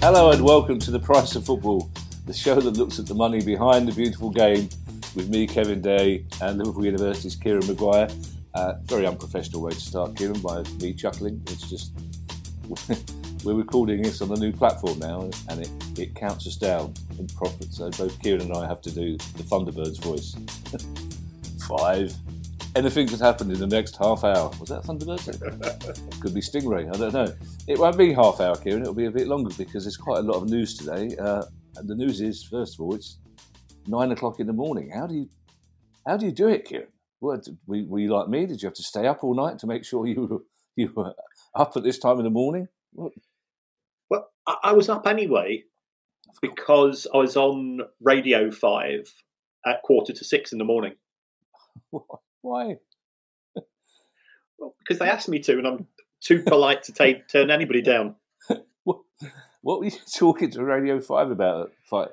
Hello and welcome to the Price of Football, the show that looks at the money behind the beautiful game with me, Kevin Day, and Liverpool University's Kieran Maguire. Uh, very unprofessional way to start, Kieran, by me chuckling. It's just we're recording this on a new platform now, and it, it counts us down in profit. So both Kieran and I have to do the Thunderbird's voice. Five. Anything could happen in the next half hour. Was that Thunderbird? could be Stingray. I don't know. It won't be half hour, Kieran. It'll be a bit longer because there's quite a lot of news today. Uh, and the news is, first of all, it's nine o'clock in the morning. How do you how do you do it, Kieran? What, were, were you like me? Did you have to stay up all night to make sure you were, you were up at this time in the morning? What? I, was up anyway because I was on Radio 5 at quarter to six in the morning. Why? Well, because they asked me to, and I'm too polite to take, turn anybody down. What, what were you talking to Radio 5 about? Five?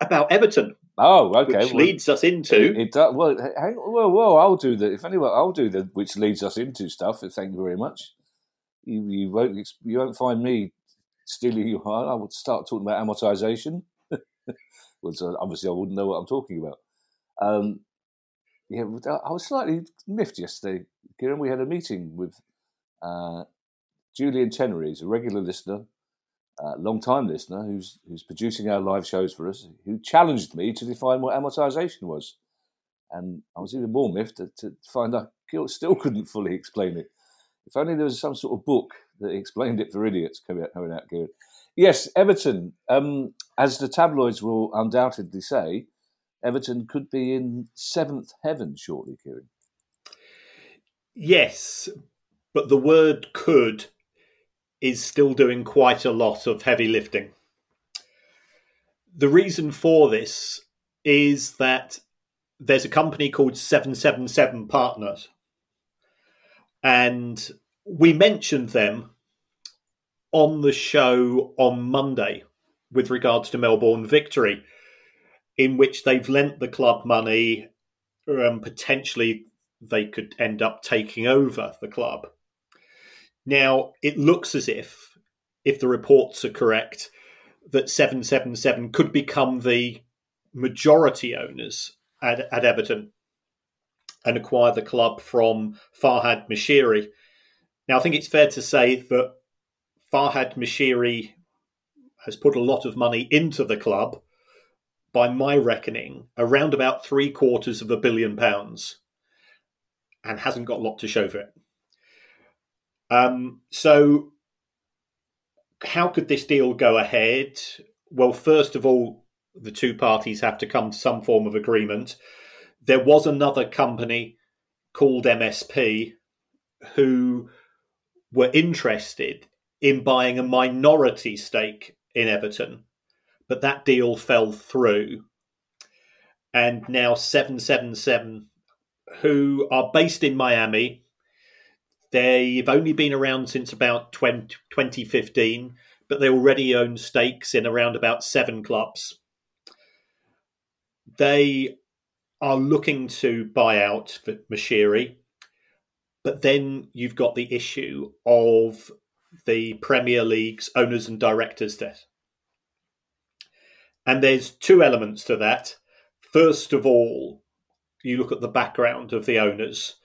About Everton, oh, okay. which well, leads us into. It, does. Well, hang, well, well, I'll do the. If anyone, I'll do the which leads us into stuff. Thank you very much. You, you won't. You won't find me stealing your heart. I would start talking about amortization. Which uh, obviously I wouldn't know what I'm talking about. Um, yeah, I was slightly miffed yesterday. Kieran, we had a meeting with uh, Julian Chenery, who's a regular listener, uh, long time listener, who's who's producing our live shows for us, who challenged me to define what amortization was. And I was even more miffed to, to find I still couldn't fully explain it. If only there was some sort of book that explained it for idiots coming out, coming out Kieran. Yes, Everton, um, as the tabloids will undoubtedly say, Everton could be in seventh heaven shortly, Kieran. Yes, but the word could is still doing quite a lot of heavy lifting. The reason for this is that there's a company called 777 Partners, and we mentioned them on the show on Monday with regards to Melbourne Victory, in which they've lent the club money, and potentially they could end up taking over the club. Now, it looks as if, if the reports are correct, that 777 could become the majority owners at, at Everton and acquire the club from Farhad Moshiri. Now, I think it's fair to say that Farhad Moshiri has put a lot of money into the club, by my reckoning, around about three quarters of a billion pounds, and hasn't got a lot to show for it. Um, so, how could this deal go ahead? Well, first of all, the two parties have to come to some form of agreement. There was another company called MSP who were interested in buying a minority stake in Everton, but that deal fell through. And now 777, who are based in Miami, They've only been around since about 20, 2015, but they already own stakes in around about seven clubs. They are looking to buy out Moshiri, but then you've got the issue of the Premier League's owners and directors debt. And there's two elements to that. First of all, you look at the background of the owners,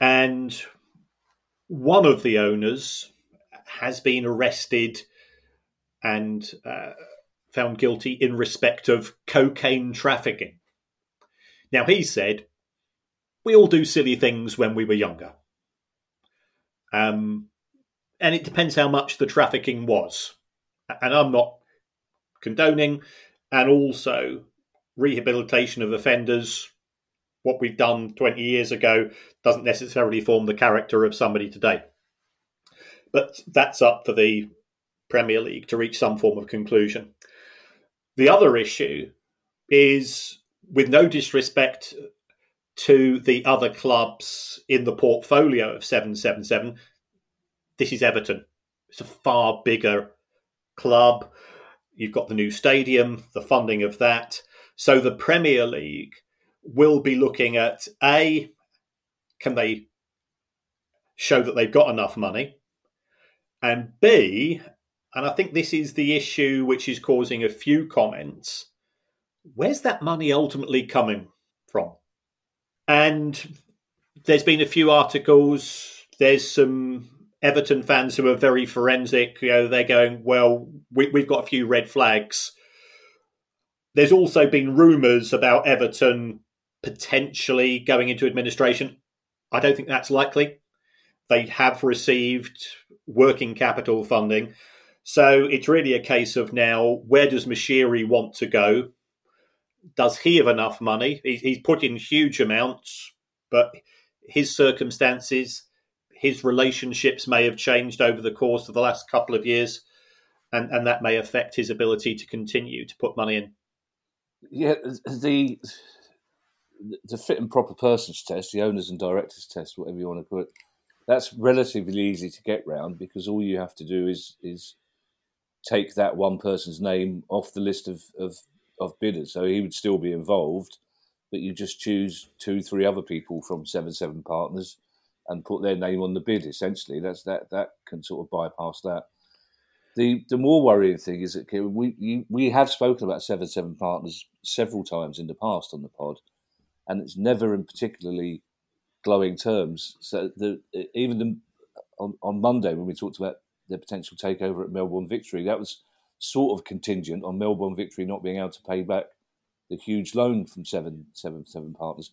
and one of the owners has been arrested and uh, found guilty in respect of cocaine trafficking. Now, he said, We all do silly things when we were younger. Um, and it depends how much the trafficking was. And I'm not condoning, and also rehabilitation of offenders what we've done 20 years ago doesn't necessarily form the character of somebody today. But that's up for the Premier League to reach some form of conclusion. The other issue is, with no disrespect to the other clubs in the portfolio of 777, this is Everton. It's a far bigger club. You've got the new stadium, the funding of that. So the Premier League will be looking at A, can they show that they've got enough money? And B, and I think this is the issue which is causing a few comments, where's that money ultimately coming from? And there's been a few articles, there's some Everton fans who are very forensic. You know, they're going, well, we, have got a few red flags. There's also been rumours about Everton potentially going into administration. I don't think that's likely. They have received working capital funding. So it's really a case of now where does Moshiri want to go? Does he have enough money? He's put in huge amounts, but his circumstances, his relationships may have changed over the course of the last couple of years, and, and that may affect his ability to continue to put money in. Yeah, the the fit and proper persons test, the owners and directors test, whatever you want to call it, that's relatively easy to get round because all you have to do is is take that one person's name off the list of, of, of bidders. So he would still be involved, but you just choose two, three other people from seven seven partners and put their name on the bid. Essentially, that's that that can sort of bypass that. The the more worrying thing is that we you, we have spoken about seven seven partners several times in the past on the pod, and it's never in particularly glowing terms. So the even the, on on Monday when we talked about the potential takeover at Melbourne Victory, that was sort of contingent on Melbourne Victory not being able to pay back the huge loan from seven seven seven partners.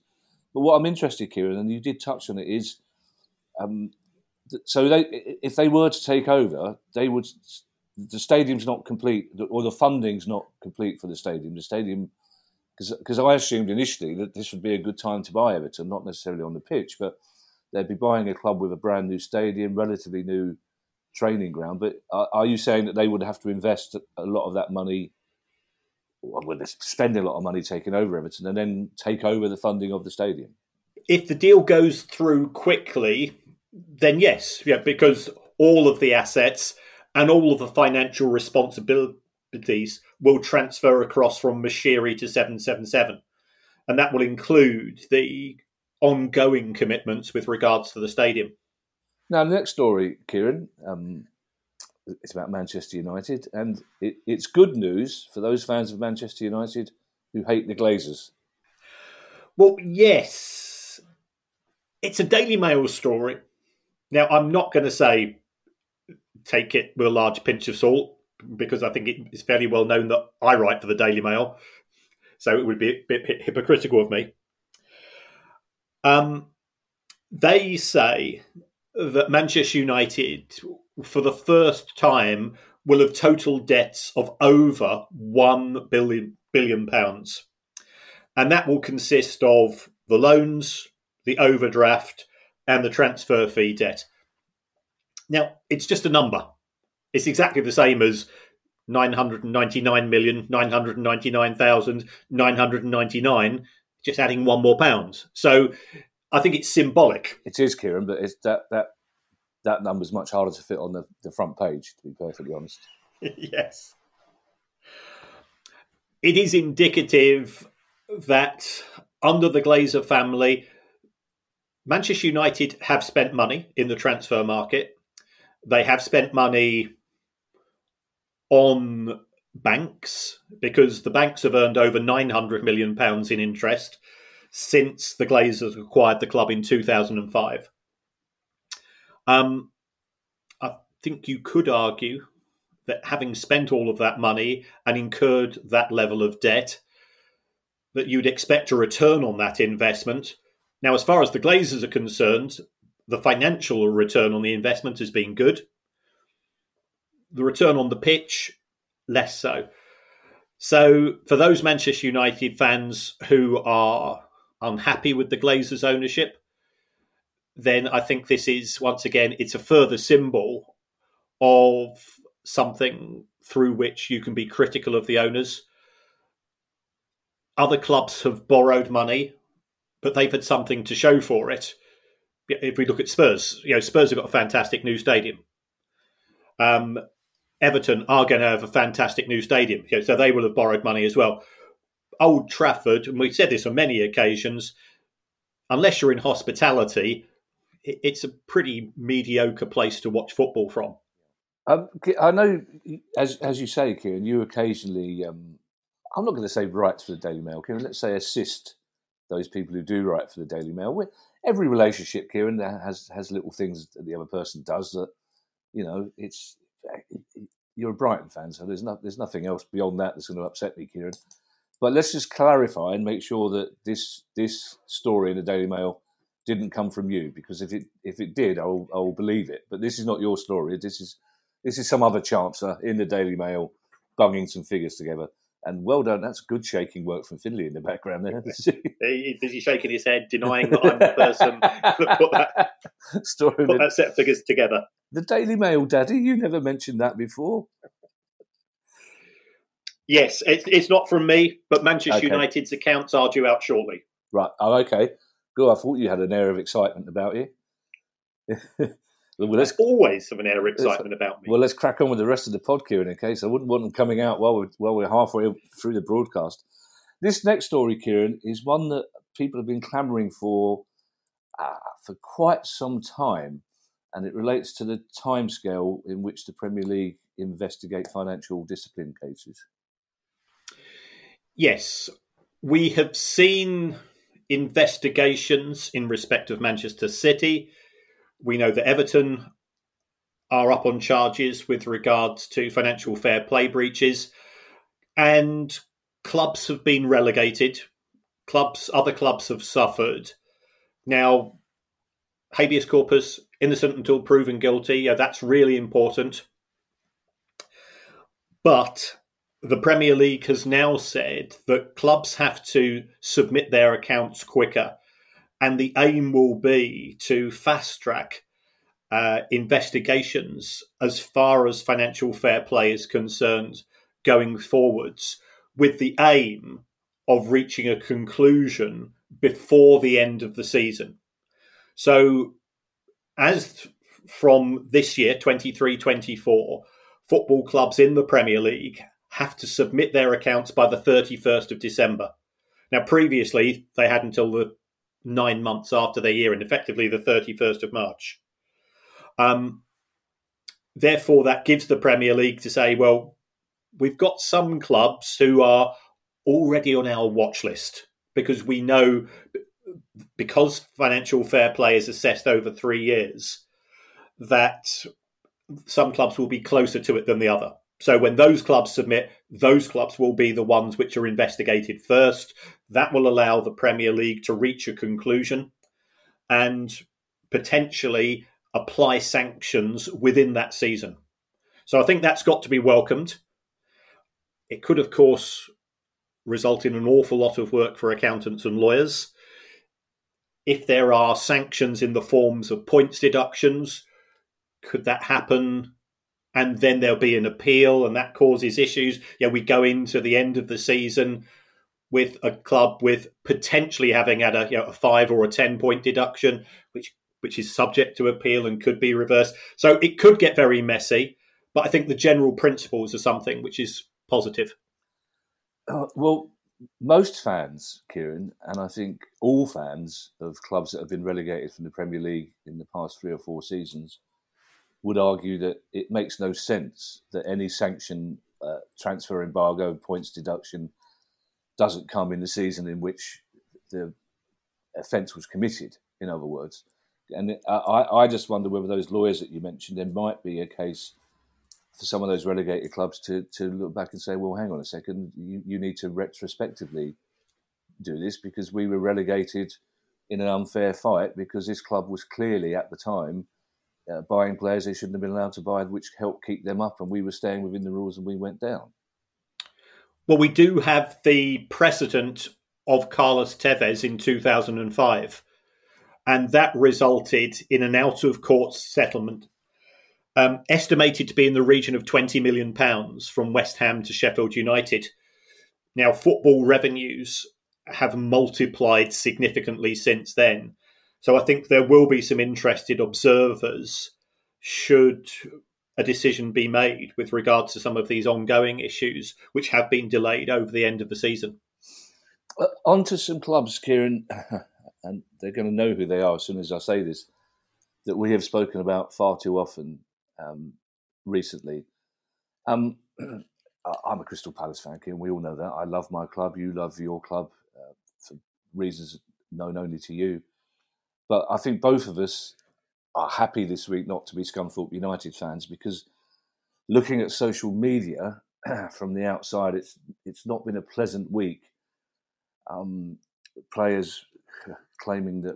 But what I'm interested, Kieran, and you did touch on it, is um, so they if they were to take over, they would the stadium's not complete or the funding's not complete for the stadium. The stadium because I assumed initially that this would be a good time to buy Everton, not necessarily on the pitch, but they'd be buying a club with a brand new stadium, relatively new training ground. But are, are you saying that they would have to invest a lot of that money? Well, they're spending a lot of money taking over Everton and then take over the funding of the stadium. If the deal goes through quickly, then yes, yeah, because all of the assets and all of the financial responsibilities will transfer across from Moshiri to 777. And that will include the ongoing commitments with regards to the stadium. Now, the next story, Kieran, um, it's about Manchester United, and it, it's good news for those fans of Manchester United who hate the Glazers. Well, yes, it's a Daily Mail story. Now, I'm not going to say take it with a large pinch of salt because I think it's fairly well known that I write for the Daily Mail, so it would be a bit hypocritical of me. Um, they say that Manchester United, for the first time, will have total debts of over one billion billion pounds, and that will consist of the loans, the overdraft, and the transfer fee debt. Now, it's just a number. It's exactly the same as 999,999,999, just adding one more pound. So I think it's symbolic. It is, Kieran, but it's that that that number's much harder to fit on the, the front page, to be perfectly honest. yes. It is indicative that under the Glazer family, Manchester United have spent money in the transfer market. They have spent money on banks because the banks have earned over 900 million pounds in interest since the Glazers acquired the club in 2005. Um, I think you could argue that having spent all of that money and incurred that level of debt, that you'd expect a return on that investment. Now, as far as the Glazers are concerned, the financial return on the investment has been good. The return on the pitch, less so. So, for those Manchester United fans who are unhappy with the Glazers' ownership, then I think this is once again it's a further symbol of something through which you can be critical of the owners. Other clubs have borrowed money, but they've had something to show for it. If we look at Spurs, you know, Spurs have got a fantastic new stadium. Um, Everton are going to have a fantastic new stadium, so they will have borrowed money as well. Old Trafford, and we've said this on many occasions, unless you're in hospitality, it's a pretty mediocre place to watch football from. Um, I know, as as you say, Kieran, you occasionally. Um, I'm not going to say write for the Daily Mail, Kieran. Let's say assist those people who do write for the Daily Mail. Every relationship, Kieran, has has little things that the other person does that you know. It's you're a Brighton fan, so there's no, there's nothing else beyond that that's going to upset me, Kieran. But let's just clarify and make sure that this this story in the Daily Mail didn't come from you, because if it if it did, I will, I will believe it. But this is not your story. This is this is some other chancer in the Daily Mail bunging some figures together. And well done. That's good shaking work from Finley in the background there. He shaking his head, denying that I'm the person that put that, Story put that set of figures together? The Daily Mail, Daddy. You never mentioned that before. Yes, it's, it's not from me, but Manchester okay. United's accounts are due out shortly. Right. Oh, okay. Good. I thought you had an air of excitement about you. Well, let's always have an air of excitement about me. Well, let's crack on with the rest of the pod, Kieran. In case I wouldn't want them coming out while we're while we're halfway through the broadcast. This next story, Kieran, is one that people have been clamouring for uh, for quite some time, and it relates to the timescale in which the Premier League investigate financial discipline cases. Yes, we have seen investigations in respect of Manchester City we know that Everton are up on charges with regards to financial fair play breaches, and clubs have been relegated. Clubs, other clubs have suffered. Now, habeas corpus, innocent until proven guilty. Yeah, that's really important. But the Premier League has now said that clubs have to submit their accounts quicker and the aim will be to fast track uh, investigations as far as financial fair play is concerned going forwards, with the aim of reaching a conclusion before the end of the season. So, as from this year, 23 24, football clubs in the Premier League have to submit their accounts by the 31st of December. Now, previously, they had until the nine months after their year and effectively the 31st of March. Um, therefore, that gives the Premier League to say, well, we've got some clubs who are already on our watch list because we know because financial fair play is assessed over three years that some clubs will be closer to it than the other. So when those clubs submit, those clubs will be the ones which are investigated first. That will allow the Premier League to reach a conclusion and potentially apply sanctions within that season. So I think that's got to be welcomed. It could, of course, result in an awful lot of work for accountants and lawyers. If there are sanctions in the forms of points deductions, could that happen and then there'll be an appeal and that causes issues. Yeah, we go into the end of the season with a club with potentially having had a, you know, a five or a ten point deduction, which which is subject to appeal and could be reversed. So it could get very messy, but I think the general principles are something which is positive. Uh, well, most fans, Kieran, and I think all fans of clubs that have been relegated from the Premier League in the past three or four seasons, would argue that it makes no sense that any sanction, uh, transfer embargo, points deduction doesn't come in the season in which the offence was committed. In other words, and I, I just wonder whether those lawyers that you mentioned, there might be a case for some of those relegated clubs to, to look back and say, well, hang on a second, you, you need to retrospectively do this because we were relegated in an unfair fight because this club was clearly at the time uh, buying players they shouldn't have been allowed to buy, which helped keep them up, and we were staying within the rules and we went down. Well, we do have the precedent of Carlos Tevez in 2005, and that resulted in an out of court settlement um, estimated to be in the region of 20 million pounds from West Ham to Sheffield United. Now, football revenues have multiplied significantly since then. So I think there will be some interested observers should a decision be made with regards to some of these ongoing issues which have been delayed over the end of the season. Uh, on to some clubs, Kieran, and they're going to know who they are as soon as I say this, that we have spoken about far too often um, recently. Um, I'm a Crystal Palace fan, Kieran. We all know that. I love my club. You love your club uh, for reasons known only to you. But I think both of us are happy this week not to be Scunthorpe United fans because looking at social media from the outside, it's it's not been a pleasant week. Um, players claiming that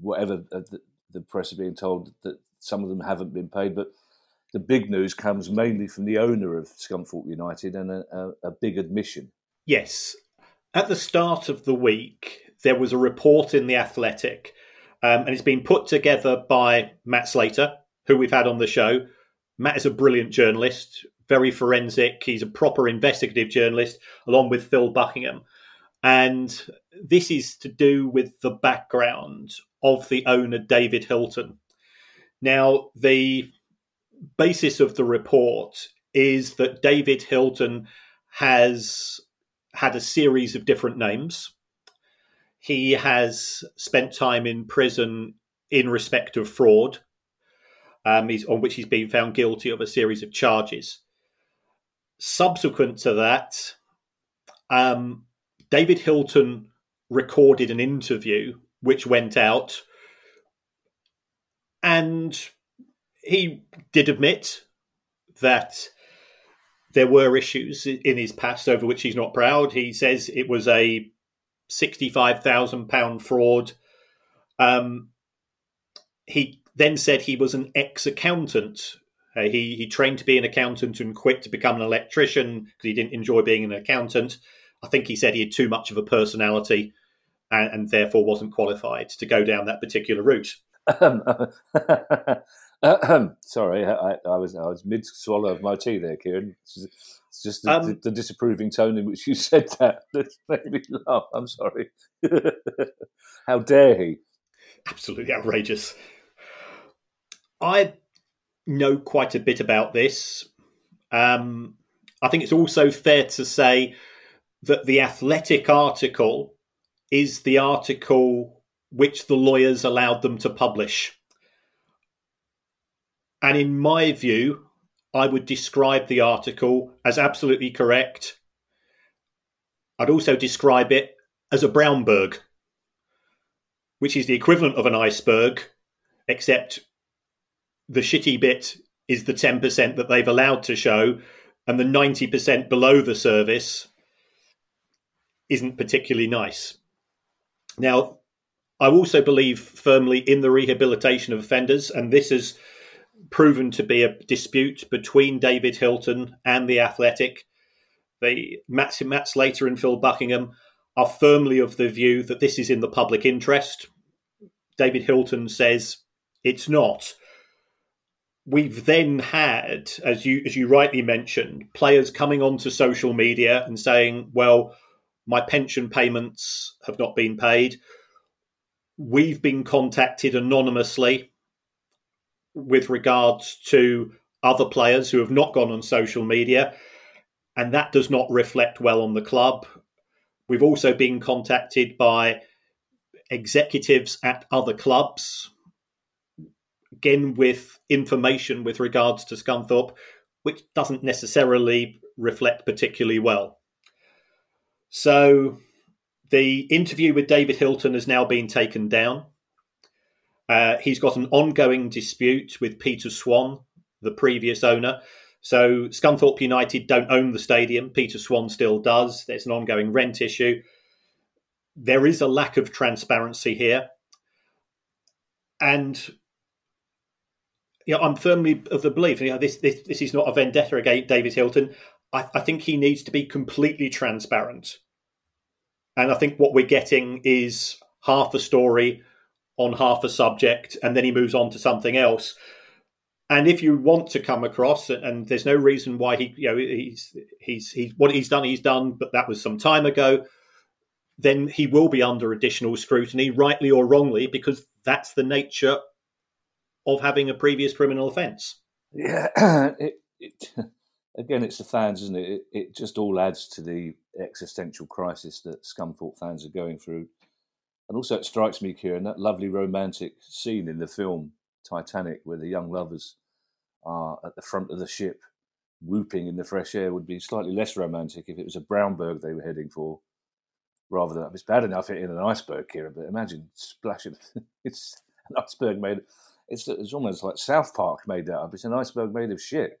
whatever uh, the, the press are being told that some of them haven't been paid, but the big news comes mainly from the owner of Scunthorpe United and a, a, a big admission. Yes. At the start of the week, there was a report in The Athletic, um, and it's been put together by Matt Slater, who we've had on the show. Matt is a brilliant journalist, very forensic. He's a proper investigative journalist, along with Phil Buckingham. And this is to do with the background of the owner, David Hilton. Now, the basis of the report is that David Hilton has had a series of different names. He has spent time in prison in respect of fraud, um, on which he's been found guilty of a series of charges. Subsequent to that, um, David Hilton recorded an interview which went out, and he did admit that there were issues in his past over which he's not proud. He says it was a sixty-five thousand pound fraud. Um, he then said he was an ex-accountant. Uh, he he trained to be an accountant and quit to become an electrician because he didn't enjoy being an accountant. I think he said he had too much of a personality and, and therefore wasn't qualified to go down that particular route. Um, sorry, I, I, was I was mid swallow of my tea there, Kieran. It's just the, um, the, the, disapproving tone in which you said that that made me laugh. I'm sorry. How dare he? Absolutely outrageous. I know quite a bit about this. Um, I think it's also fair to say that the athletic article is the article which the lawyers allowed them to publish. And in my view, I would describe the article as absolutely correct. I'd also describe it as a Brownberg, which is the equivalent of an iceberg, except the shitty bit is the 10% that they've allowed to show, and the 90% below the service isn't particularly nice. Now, I also believe firmly in the rehabilitation of offenders, and this has proven to be a dispute between David Hilton and the Athletic. The Matt, Matt Slater and Phil Buckingham are firmly of the view that this is in the public interest. David Hilton says it's not. We've then had, as you as you rightly mentioned, players coming onto social media and saying, "Well, my pension payments have not been paid. We've been contacted anonymously with regards to other players who have not gone on social media, and that does not reflect well on the club. We've also been contacted by executives at other clubs, again with information with regards to Scunthorpe, which doesn't necessarily reflect particularly well. So the interview with David Hilton has now been taken down. Uh, he's got an ongoing dispute with Peter Swan, the previous owner. So Scunthorpe United don't own the stadium. Peter Swan still does. There's an ongoing rent issue. There is a lack of transparency here. And you know, I'm firmly of the belief, you know, this, this, this is not a vendetta against David Hilton. I, I think he needs to be completely transparent. And I think what we're getting is half a story on half a subject, and then he moves on to something else. And if you want to come across, and there's no reason why he, you know, he's he's he's what he's done, he's done, but that was some time ago. Then he will be under additional scrutiny, rightly or wrongly, because that's the nature of having a previous criminal offence. Yeah, it, it, again, it's the fans, isn't it? it? It just all adds to the existential crisis that Scunthorpe fans are going through. And also, it strikes me, Kieran, that lovely romantic scene in the film Titanic, where the young lovers are at the front of the ship, whooping in the fresh air, would be slightly less romantic if it was a Brownberg they were heading for, rather than oh, it's bad enough in an iceberg, Kieran. But imagine splashing. it's an iceberg made. It's it's almost like South Park made that up. It's an iceberg made of shit.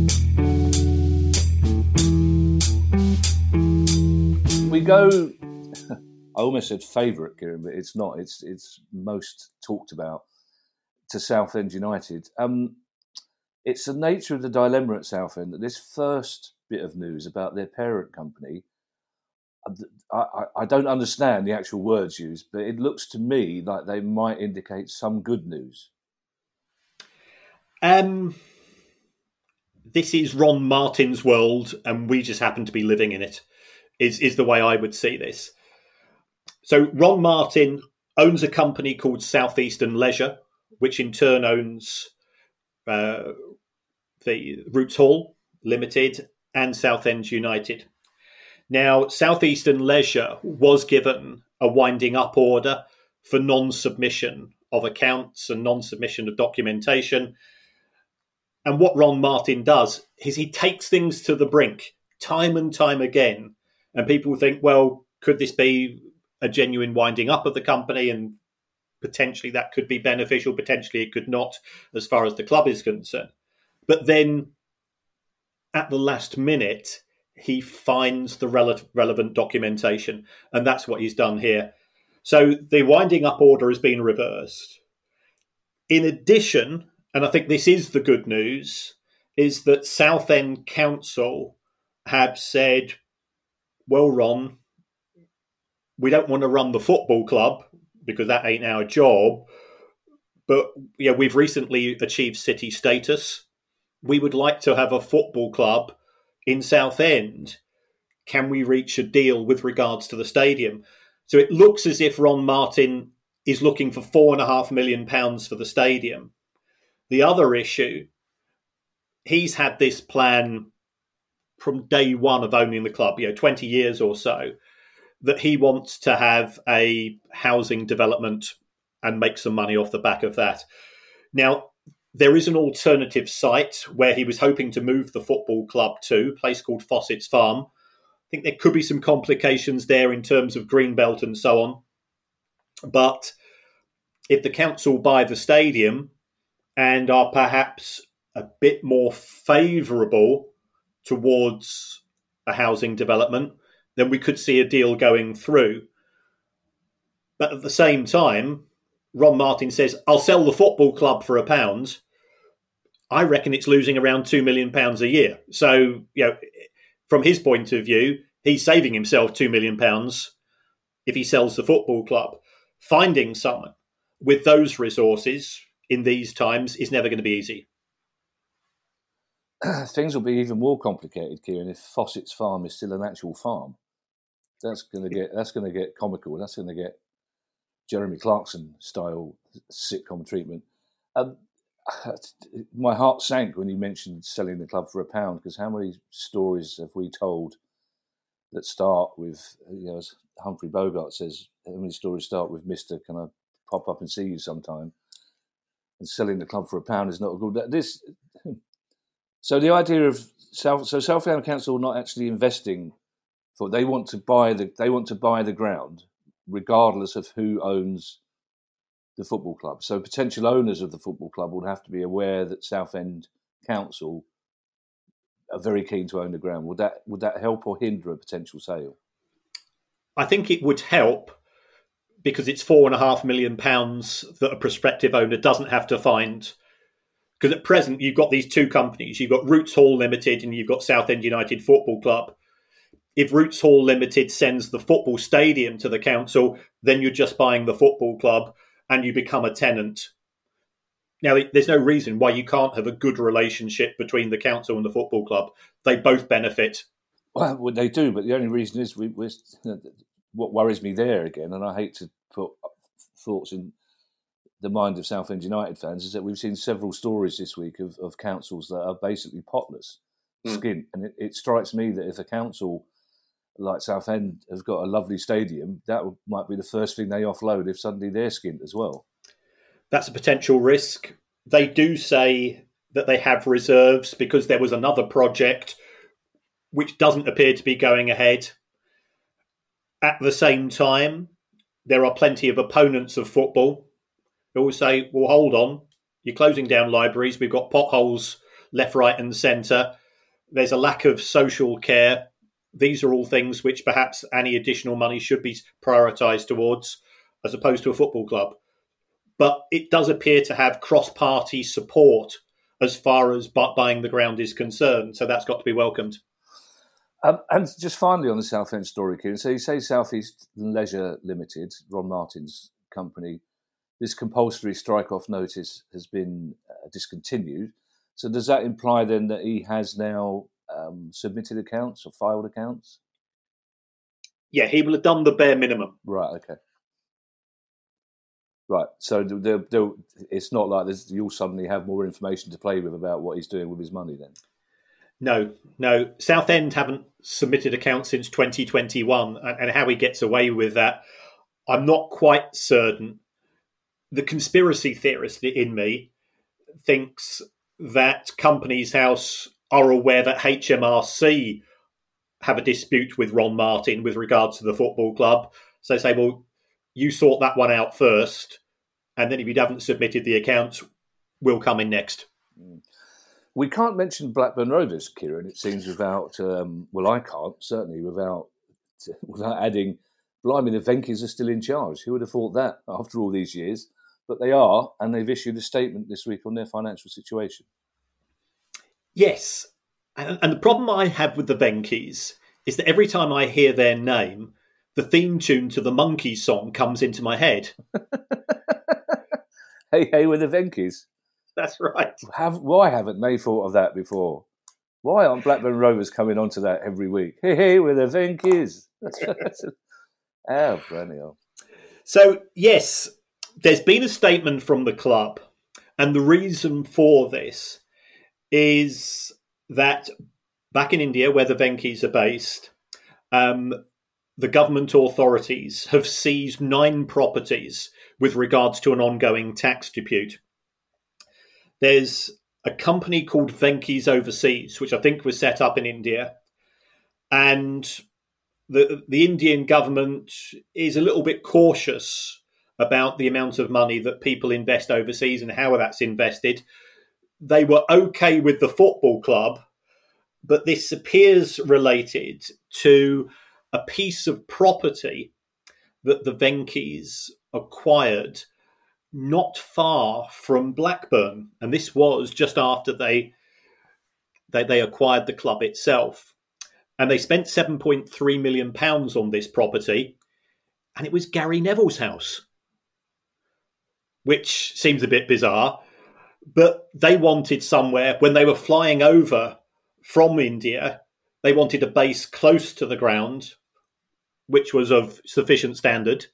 We go. I almost said favourite, Kieran, but it's not. It's it's most talked about to Southend United. Um, it's the nature of the dilemma at Southend that this first bit of news about their parent company, I, I, I, don't understand the actual words used, but it looks to me like they might indicate some good news. Um, this is Ron Martin's world, and we just happen to be living in it. Is is the way I would see this. So Ron Martin owns a company called South Eastern Leisure, which in turn owns uh, the Roots Hall Limited and Southend United. Now, South Eastern Leisure was given a winding up order for non submission of accounts and non submission of documentation. And what Ron Martin does is he takes things to the brink time and time again. And people think, well, could this be a genuine winding up of the company? And potentially that could be beneficial, potentially it could not, as far as the club is concerned. But then at the last minute, he finds the rele- relevant documentation, and that's what he's done here. So the winding up order has been reversed. In addition, and I think this is the good news, is that Southend Council have said, well, Ron, we don't want to run the football club because that ain't our job. But yeah, we've recently achieved city status. We would like to have a football club in Southend. Can we reach a deal with regards to the stadium? So it looks as if Ron Martin is looking for four and a half million pounds for the stadium. The other issue, he's had this plan from day one of owning the club, you know, 20 years or so that he wants to have a housing development and make some money off the back of that. Now, there is an alternative site where he was hoping to move the football club to, a place called Fossetts Farm. I think there could be some complications there in terms of Greenbelt and so on. But if the council buy the stadium and are perhaps a bit more favourable towards a housing development, then we could see a deal going through. But at the same time, Ron Martin says, I'll sell the football club for a pound. I reckon it's losing around two million pounds a year. So, you know, from his point of view, he's saving himself two million pounds if he sells the football club. Finding someone with those resources in these times is never going to be easy. Things will be even more complicated, Kieran, if Fossetts farm is still an actual farm that's going to get that's going to get comical. That's going to get Jeremy Clarkson style sitcom treatment. Um, my heart sank when you mentioned selling the club for a pound because how many stories have we told that start with you know as Humphrey Bogart says how many stories start with Mister can I pop up and see you sometime and selling the club for a pound is not a good this so the idea of South so Southend Council not actually investing for they want to buy the they want to buy the ground regardless of who owns the football club. So potential owners of the football club would have to be aware that Southend Council are very keen to own the ground. Would that would that help or hinder a potential sale? I think it would help because it's four and a half million pounds that a prospective owner doesn't have to find. Because at present you've got these two companies. You've got Roots Hall Limited and you've got Southend United Football Club. If Roots Hall Limited sends the football stadium to the council, then you're just buying the football club and you become a tenant. Now, there's no reason why you can't have a good relationship between the council and the football club. They both benefit. Well, they do, but the only reason is we, what worries me there again, and I hate to put thoughts in the mind of Southend United fans, is that we've seen several stories this week of, of councils that are basically potless, mm. skint. And it, it, strikes me that if a council like Southend has got a lovely stadium, that might be the first thing they offload if suddenly they're skint as well. That's a potential risk. They do say that they have reserves because there was another project which doesn't appear to be going ahead. At the same time, there are plenty of opponents of football who will say, well, hold on, you're closing down libraries, we've got potholes left, right, and centre. There's a lack of social care these are all things which perhaps any additional money should be prioritised towards, as opposed to a football club. But it does appear to have cross party support as far as buying the ground is concerned. So that's got to be welcomed. Um, and just finally on the Southend story, Kieran. So you say Southeast Leisure Limited, Ron Martin's company, this compulsory strike off notice has been uh, discontinued. So does that imply then that he has now um, submitted accounts or filed accounts? Yeah, he will have done the bare minimum. Right. Okay. Right. So they're, they're, it's not like you'll suddenly have more information to play with about what he's doing with his money then. No, no. Southend haven't submitted accounts since 2021, and how he gets away with that, I'm not quite certain. The conspiracy theorist in me thinks that Companies House are aware that HMRC have a dispute with Ron Martin with regards to the football club. So they say, well, you sort that one out first, and then if you haven't submitted the accounts, we'll come in next. We can't mention Blackburn Rovers, Kieran. It seems without, um, well, I can't certainly without without adding, blimey, the Venky's are still in charge. Who would have thought that after all these years? But they are, and they've issued a statement this week on their financial situation. Yes. And, and the problem I have with the Venky's is that every time I hear their name, the theme tune to the Monkees song comes into my head. hey, hey, with the Venky's. That's right. Have why haven't they thought of that before? Why aren't Blackburn Rovers coming onto that every week? Hey, hey, with the Venky's. oh, perennial. So yes, there's been a statement from the club, and the reason for this is that back in India, where the Venky's are based, um, the government authorities have seized nine properties with regards to an ongoing tax dispute. There's a company called Venky's Overseas, which I think was set up in India, and the the Indian government is a little bit cautious about the amount of money that people invest overseas and how that's invested. They were okay with the football club, but this appears related to a piece of property that the Venky's acquired not far from Blackburn, and this was just after they they, they acquired the club itself, and they spent seven point three million pounds on this property, and it was Gary Neville's house, which seems a bit bizarre but they wanted somewhere when they were flying over from India, they wanted a base close to the ground, which was of sufficient standard.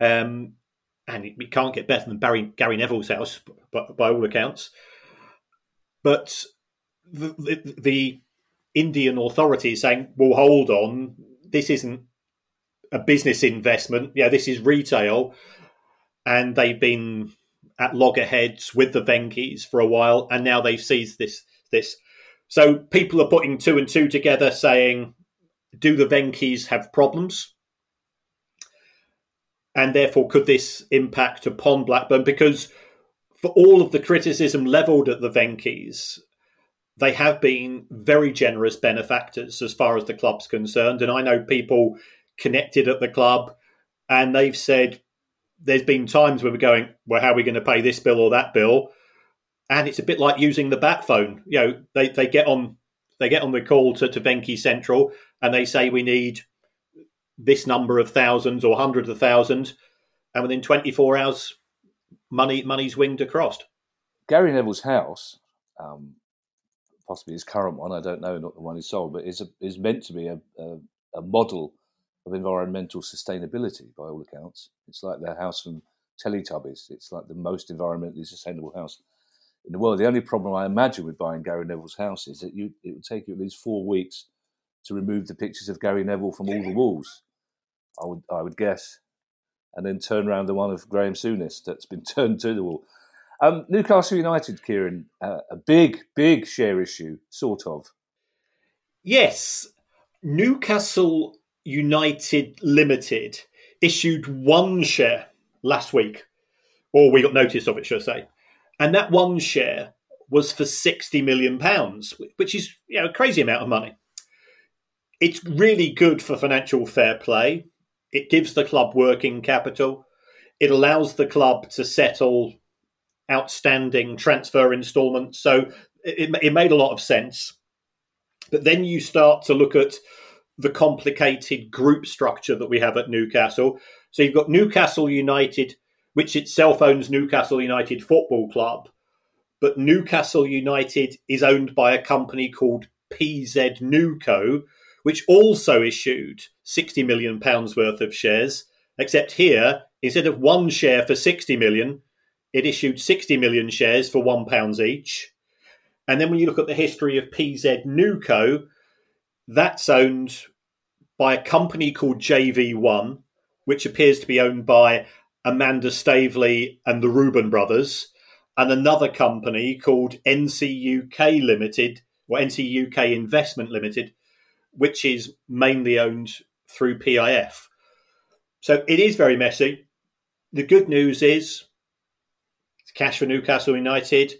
Um, and it, can't get better than Barry, Gary Neville's house, by, by all accounts. But the, the, the Indian authorities saying, well, hold on, this isn't a business investment. Yeah, this is retail. And they've been at loggerheads with the Venky's for a while, and now they've seized this. This, so people are putting two and two together, saying, "Do the Venky's have problems?" and therefore could this impact upon Blackburn? Because for all of the criticism levelled at the Venky's, they have been very generous benefactors as far as the club's concerned. And I know people connected at the club, and they've said there's been times where we're going, well, how are we going to pay this bill or that bill? And it's a bit like using the bat phone. You know, they, they get on they get on the call to, to Venky Central and they say we need this number of thousands or hundreds of thousands, and within 24 hours, money money's winged across. Gary Neville's house, um, possibly his current one, I don't know, not the one he sold, but is a, is meant to be a, a, a model of environmental sustainability by all accounts. It's like the house from Teletubbies. It's like the most environmentally sustainable house in the world. The only problem I imagine with buying Gary Neville's house is that you it would take you at least four weeks to remove the pictures of Gary Neville from all the walls. I would I would guess, and then turn around the one of Graham Souness that's been turned to the wall. Um, Newcastle United, Kieran, uh, a big big share issue, sort of. Yes, Newcastle United Limited issued one share last week, or we got notice of it, should I say? And that one share was for sixty million pounds, which is you know a crazy amount of money. It's really good for financial fair play. It gives the club working capital. It allows the club to settle outstanding transfer instalments. So it, it made a lot of sense. But then you start to look at the complicated group structure that we have at Newcastle. So you've got Newcastle United, which itself owns Newcastle United Football Club, but Newcastle United is owned by a company called PZ Newco, which also issued 60 million pounds worth of shares, except here, instead of one share for 60 million, it issued 60 million shares for 1 pounds each. And then when you look at the history of PZ Newco, that's owned by a company called JV1, which appears to be owned by Amanda Staveley and the Reuben brothers, and another company called NCUK Limited, or NCUK Investment Limited, which is mainly owned through PIF. So it is very messy. The good news is it's cash for Newcastle United.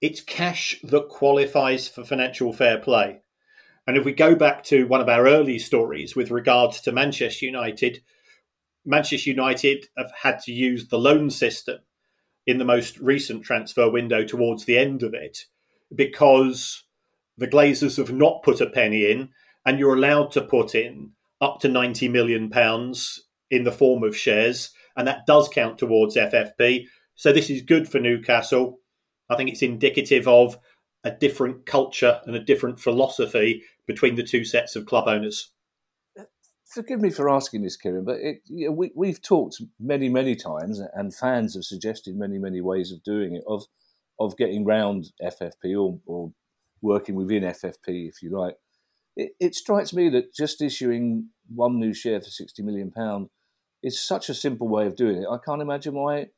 It's cash that qualifies for financial fair play. And if we go back to one of our early stories with regards to Manchester United, Manchester United have had to use the loan system in the most recent transfer window towards the end of it because the Glazers have not put a penny in and you're allowed to put in up to 90 million pounds in the form of shares, and that does count towards FFP. So this is good for Newcastle. I think it's indicative of a different culture and a different philosophy between the two sets of club owners. Forgive me for asking this, Kieran, but it, you know, we, we've talked many, many times, and fans have suggested many, many ways of doing it, of of getting round FFP or, or working within FFP, if you like it, it strikes me that just issuing one new share for sixty million pound is such a simple way of doing it. I can't imagine why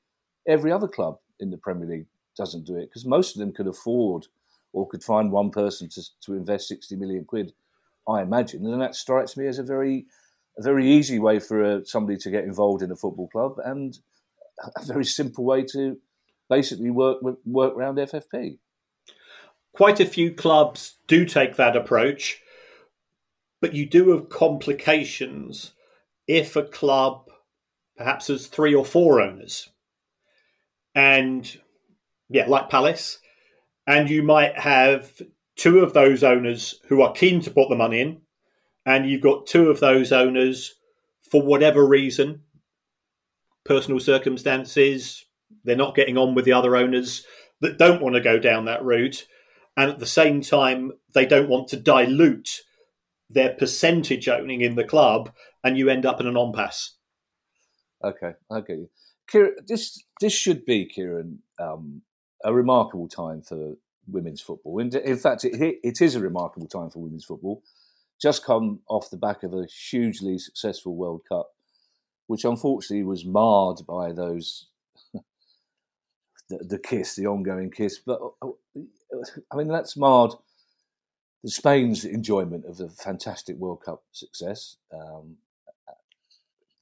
every other club in the Premier League doesn't do it because most of them could afford or could find one person to to invest sixty million quid. I imagine, and that strikes me as a very a very easy way for uh, somebody to get involved in a football club and a very simple way to basically work work around FFP. Quite a few clubs do take that approach but you do have complications if a club perhaps has three or four owners. And yeah, like Palace. And you might have two of those owners who are keen to put the money in, and you've got two of those owners for whatever reason, personal circumstances, they're not getting on with the other owners that don't want to go down that route. And at the same time, they don't want to dilute their percentage owning in the club, and you end up in an impasse. Okay, okay. Kieran, this this should be Kieran um, a remarkable time for women's football. In, in fact, it, it is a remarkable time for women's football. Just come off the back of a hugely successful World Cup, which unfortunately was marred by those the, the kiss, the ongoing kiss. But uh, I mean, that's marred the Spain's enjoyment of the fantastic World Cup success. Um,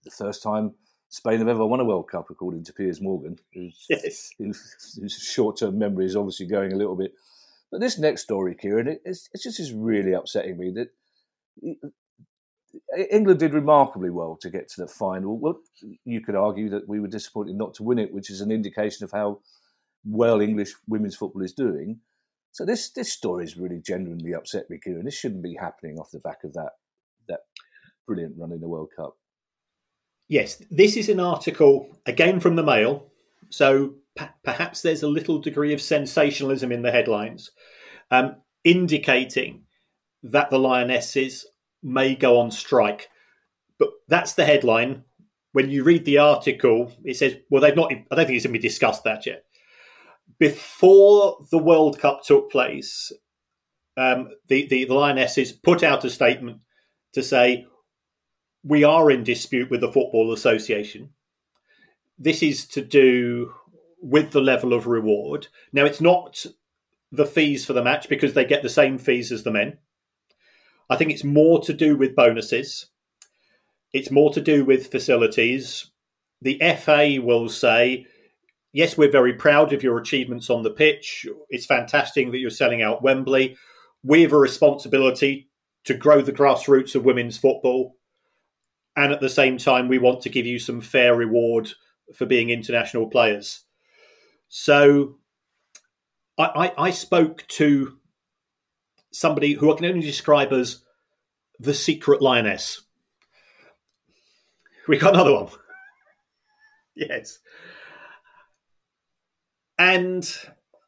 the first time Spain have ever won a World Cup, according to Piers Morgan, who's, Yes. whose short-term memory is obviously going a little bit. But this next story, Kieran, it, it's, it's just is really upsetting me that England did remarkably well to get to the final. Well, you could argue that we were disappointed not to win it, which is an indication of how well English women's football is doing. So this this story is really genuinely upset me, Kieran. This shouldn't be happening off the back of that that brilliant run in the World Cup. Yes, this is an article again from the Mail, so p- perhaps there's a little degree of sensationalism in the headlines, um, indicating that the Lionesses may go on strike. But that's the headline. When you read the article, it says, well, they've not, I don't think it's going to be discussed that yet. Before the World Cup took place, um, the, the, the Lionesses put out a statement to say, we are in dispute with the Football Association. This is to do with the level of reward. Now, it's not the fees for the match because they get the same fees as the men. I think it's more to do with bonuses. It's more to do with facilities. The FA will say, yes, we're very proud of your achievements on the pitch. It's fantastic that you're selling out Wembley. We have a responsibility to grow the grassroots of women's football. And at the same time, we want to give you some fair reward for being international players. So I, I, I spoke to somebody who I can only describe as the secret lioness. We got another one. yes. And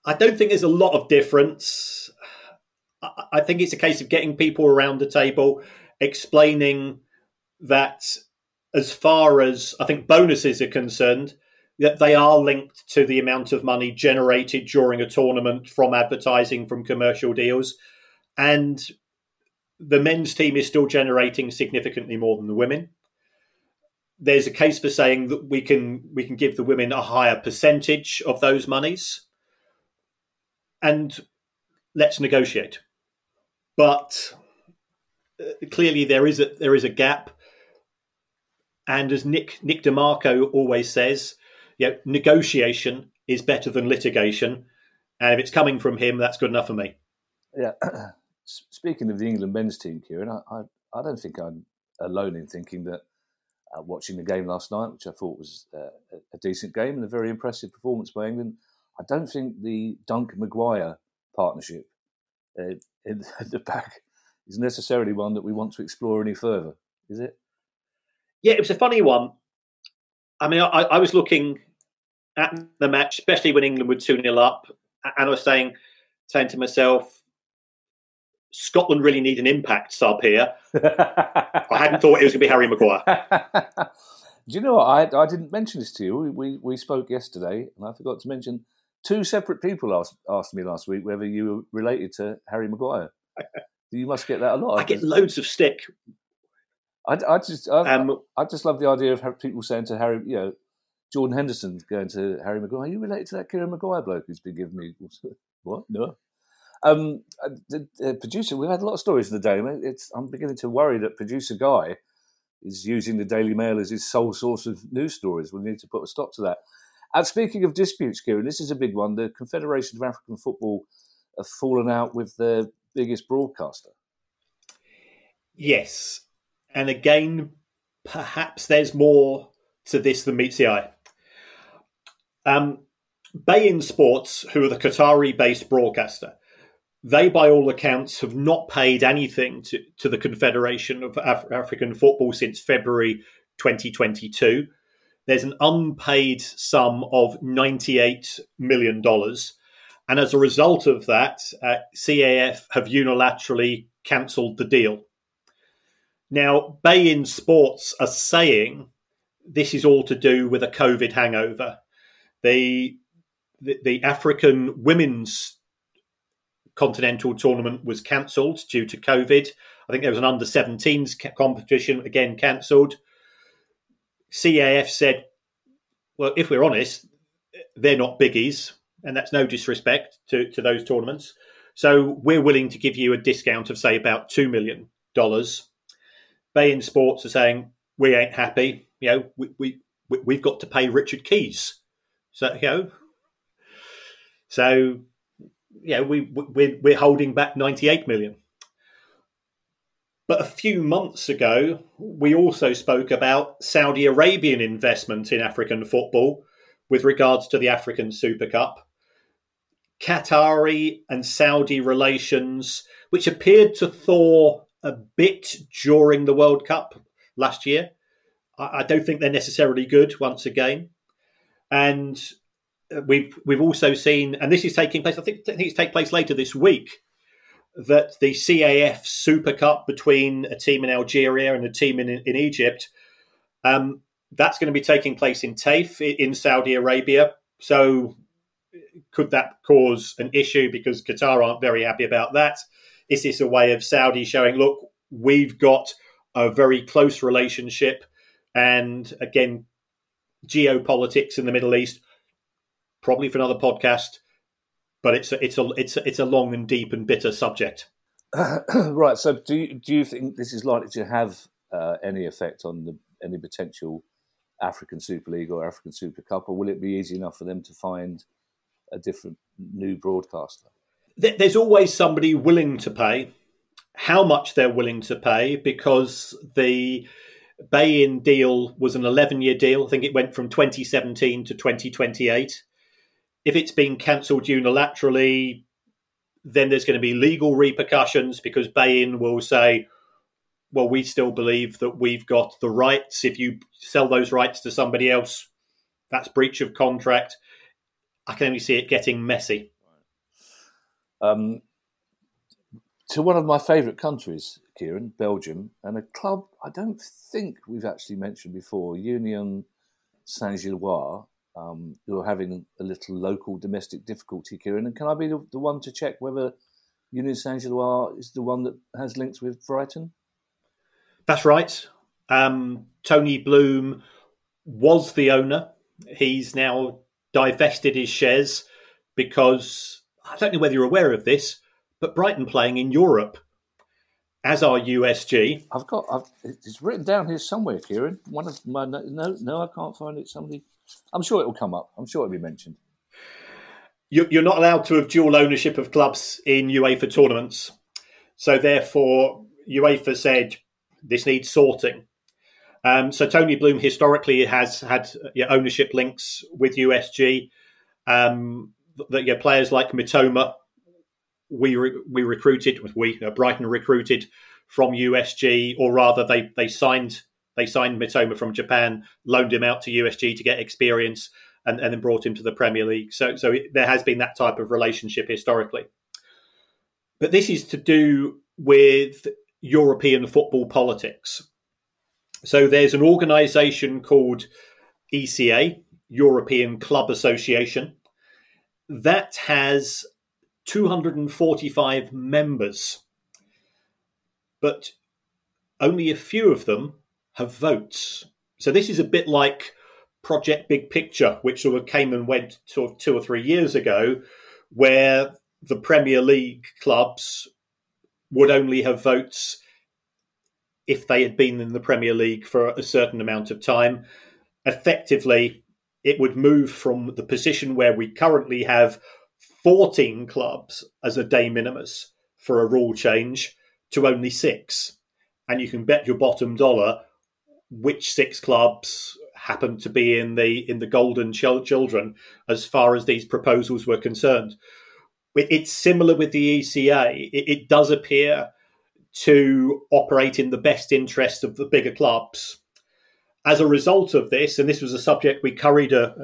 I don't think there's a lot of difference. I, I think it's a case of getting people around the table, explaining that as far as I think bonuses are concerned, that they are linked to the amount of money generated during a tournament from advertising, from commercial deals. And the men's team is still generating significantly more than the women. There's a case for saying that we can we can give the women a higher percentage of those monies, and let's negotiate. But uh, clearly, there is a there is a gap, and as Nick Nick De Marco always says, yeah, negotiation is better than litigation, and if it's coming from him, that's good enough for me. Yeah. Speaking of the England men's team, Kieran, I, I, I don't think I'm alone in thinking that uh, watching the game last night, which I thought was uh, a decent game and a very impressive performance by England, I don't think the Duncan Maguire partnership uh, in the back is necessarily one that we want to explore any further, is it? Yeah, it was a funny one. I mean, I, I was looking at the match, especially when England were 2 0 up, and I was saying, saying to myself, Scotland really need an impact sub here. I hadn't thought it was going to be Harry Maguire. Do you know what? I, I didn't mention this to you. We, we, we spoke yesterday, and I forgot to mention two separate people asked, asked me last week whether you were related to Harry Maguire. you must get that a lot. I get loads of stick. I, I just I, Um, I just love the idea of people saying to Harry, you know, Jordan Henderson going to Harry Maguire. Are you related to that Kieran Maguire bloke who's been giving me what? No. Um, uh, the, the producer, we've had a lot of stories in the day. It's I'm beginning to worry that producer guy is using the Daily Mail as his sole source of news stories. We need to put a stop to that. And speaking of disputes, Kieran, this is a big one. The Confederation of African Football have fallen out with their biggest broadcaster. Yes. And again, perhaps there's more to this than meets the eye. Um, beIN Sports, who are the Qatari based broadcaster, they, by all accounts, have not paid anything to, to the Confederation of Af- African Football since February 2022. There's an unpaid sum of $98 million. And as a result of that, uh, CAF have unilaterally cancelled the deal. Now, beIN Sports are saying this is all to do with a COVID hangover. The, the, the African women's continental tournament was cancelled due to COVID. I think there was an under 17s competition, again cancelled. CAF said, well, if we're honest, they're not biggies, and that's no disrespect to, to those tournaments. So we're willing to give you a discount of, say, about $2 million. beIN Sports are saying, we ain't happy. You know, we, we, we, have got to pay Richard Keys. So you know, so yeah, we we're, we're holding back ninety eight million. But a few months ago, we also spoke about Saudi Arabian investment in African football with regards to the African Super Cup. Qatari and Saudi relations, which appeared to thaw a bit during the World Cup last year. I don't think they're necessarily good once again. And we've we've also seen, and this is taking place. I think, I think it's take place later this week that the CAF Super Cup between a team in Algeria and a team in, in Egypt, um, that's going to be taking place in Taif in Saudi Arabia. So, could that cause an issue because Qatar aren't very happy about that? Is this a way of Saudi showing, look, we've got a very close relationship, and again, geopolitics in the Middle East, probably for another podcast but it's a, it's a it's a, it's a long and deep and bitter subject. right. So, do you, do you think this is likely to have uh, any effect on the, any potential African Super League or African Super Cup, or will it be easy enough for them to find a different new broadcaster? There's always somebody willing to pay. How much they're willing to pay, because the beIN deal was an 11 year deal. I think it went from 2017 to 2028 if it's been cancelled unilaterally, then there's going to be legal repercussions because beIN will say, well, we still believe that we've got the rights. If you sell those rights to somebody else, that's breach of contract. I can only see it getting messy. Um, to one of my favourite countries, Kieran, Belgium, and a club I don't think we've actually mentioned before, Union Saint Gilloise, um, who are having a little local domestic difficulty, Kieran. And can I be the, the one to check whether Union Saint Gilloise is the one that has links with Brighton? That's right. Um, Tony Bloom was the owner. He's now divested his shares because I don't know whether you're aware of this, but Brighton playing in Europe as are USG. I've got I've, it's written down here somewhere, Kieran. One of my no, no, I can't find it. Somebody I'm sure it will come up. I'm sure it'll be mentioned. You're not allowed to have dual ownership of clubs in UEFA tournaments. So therefore, UEFA said this needs sorting. Um, so Tony Bloom historically has had ownership links with USG. Um, that yeah, players like Mitoma, we re- we recruited, we uh, Brighton recruited from USG, or rather they they signed they signed Mitoma from Japan, loaned him out to USG to get experience, and, and then brought him to the Premier League. So, so it, there has been that type of relationship historically. But this is to do with European football politics. So there's an organisation called ECA, European Club Association, that has 245 members, but only a few of them have votes. So this is a bit like Project Big Picture, which sort of came and went sort of two or three years ago, where the Premier League clubs would only have votes if they had been in the Premier League for a certain amount of time. Effectively, it would move from the position where we currently have 14 clubs as a de minimis for a rule change to only six. And you can bet your bottom dollar which six clubs happened to be in the in the golden children as far as these proposals were concerned. It's similar with the ECA. It, it does appear to operate in the best interest of the bigger clubs. As a result of this, and this was a subject we curried a,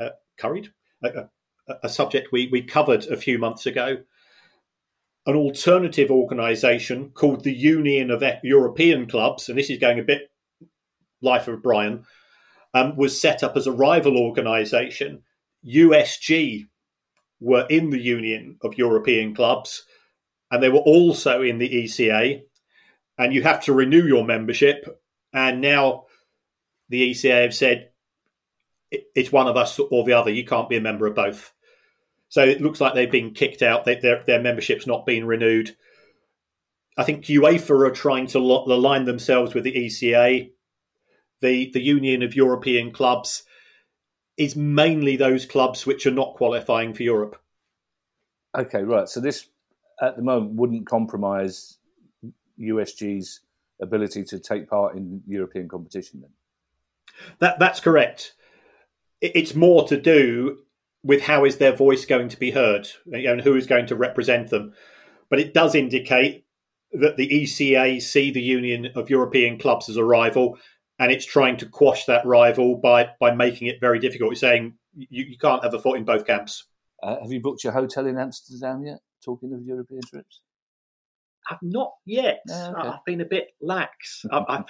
a, curried a, a subject we, we covered a few months ago. An alternative organisation called the Union of European Clubs, and this is going a bit Life of Brian, um, was set up as a rival organisation. USG were in the Union of European Clubs, and they were also in the ECA. And you have to renew your membership. And now the ECA have said it's one of us or the other. You can't be a member of both. So it looks like they've been kicked out. They, their, their membership's not been renewed. I think UEFA are trying to align themselves with the ECA the the Union of European Clubs is mainly those clubs which are not qualifying for Europe. Okay, right. So this at the moment wouldn't compromise USG's ability to take part in European competition then? That that's correct. It's more to do with how is their voice going to be heard and who is going to represent them. But it does indicate that the ECA see the Union of European Clubs as a rival, and it's trying to quash that rival by by making it very difficult. It's saying you, you can't have a foot in both camps. Uh, have you booked your hotel in Amsterdam yet? Talking of European trips, I've not yet. Oh, okay. I've been a bit lax. I've, I've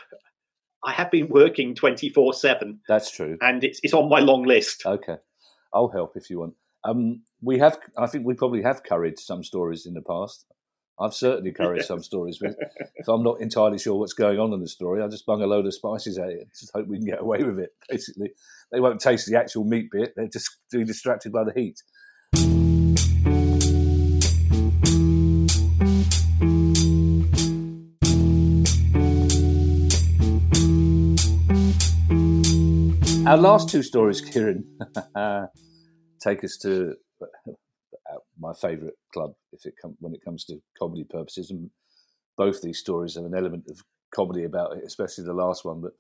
I have been working twenty four seven, that's true. and it's it's on my long list. Okay, I'll help if you want. Um, we have, I think, we probably have carried some stories in the past. I've certainly carried some stories. With, if I'm not entirely sure what's going on in the story, I just bung a load of spices at it. Just hope we can get away with it. Basically, they won't taste the actual meat bit. They're just too distracted by the heat. Our last two stories, Kieran, take us to uh, my favourite club if it when it comes to comedy purposes, and both these stories have an element of comedy about it, especially the last one. But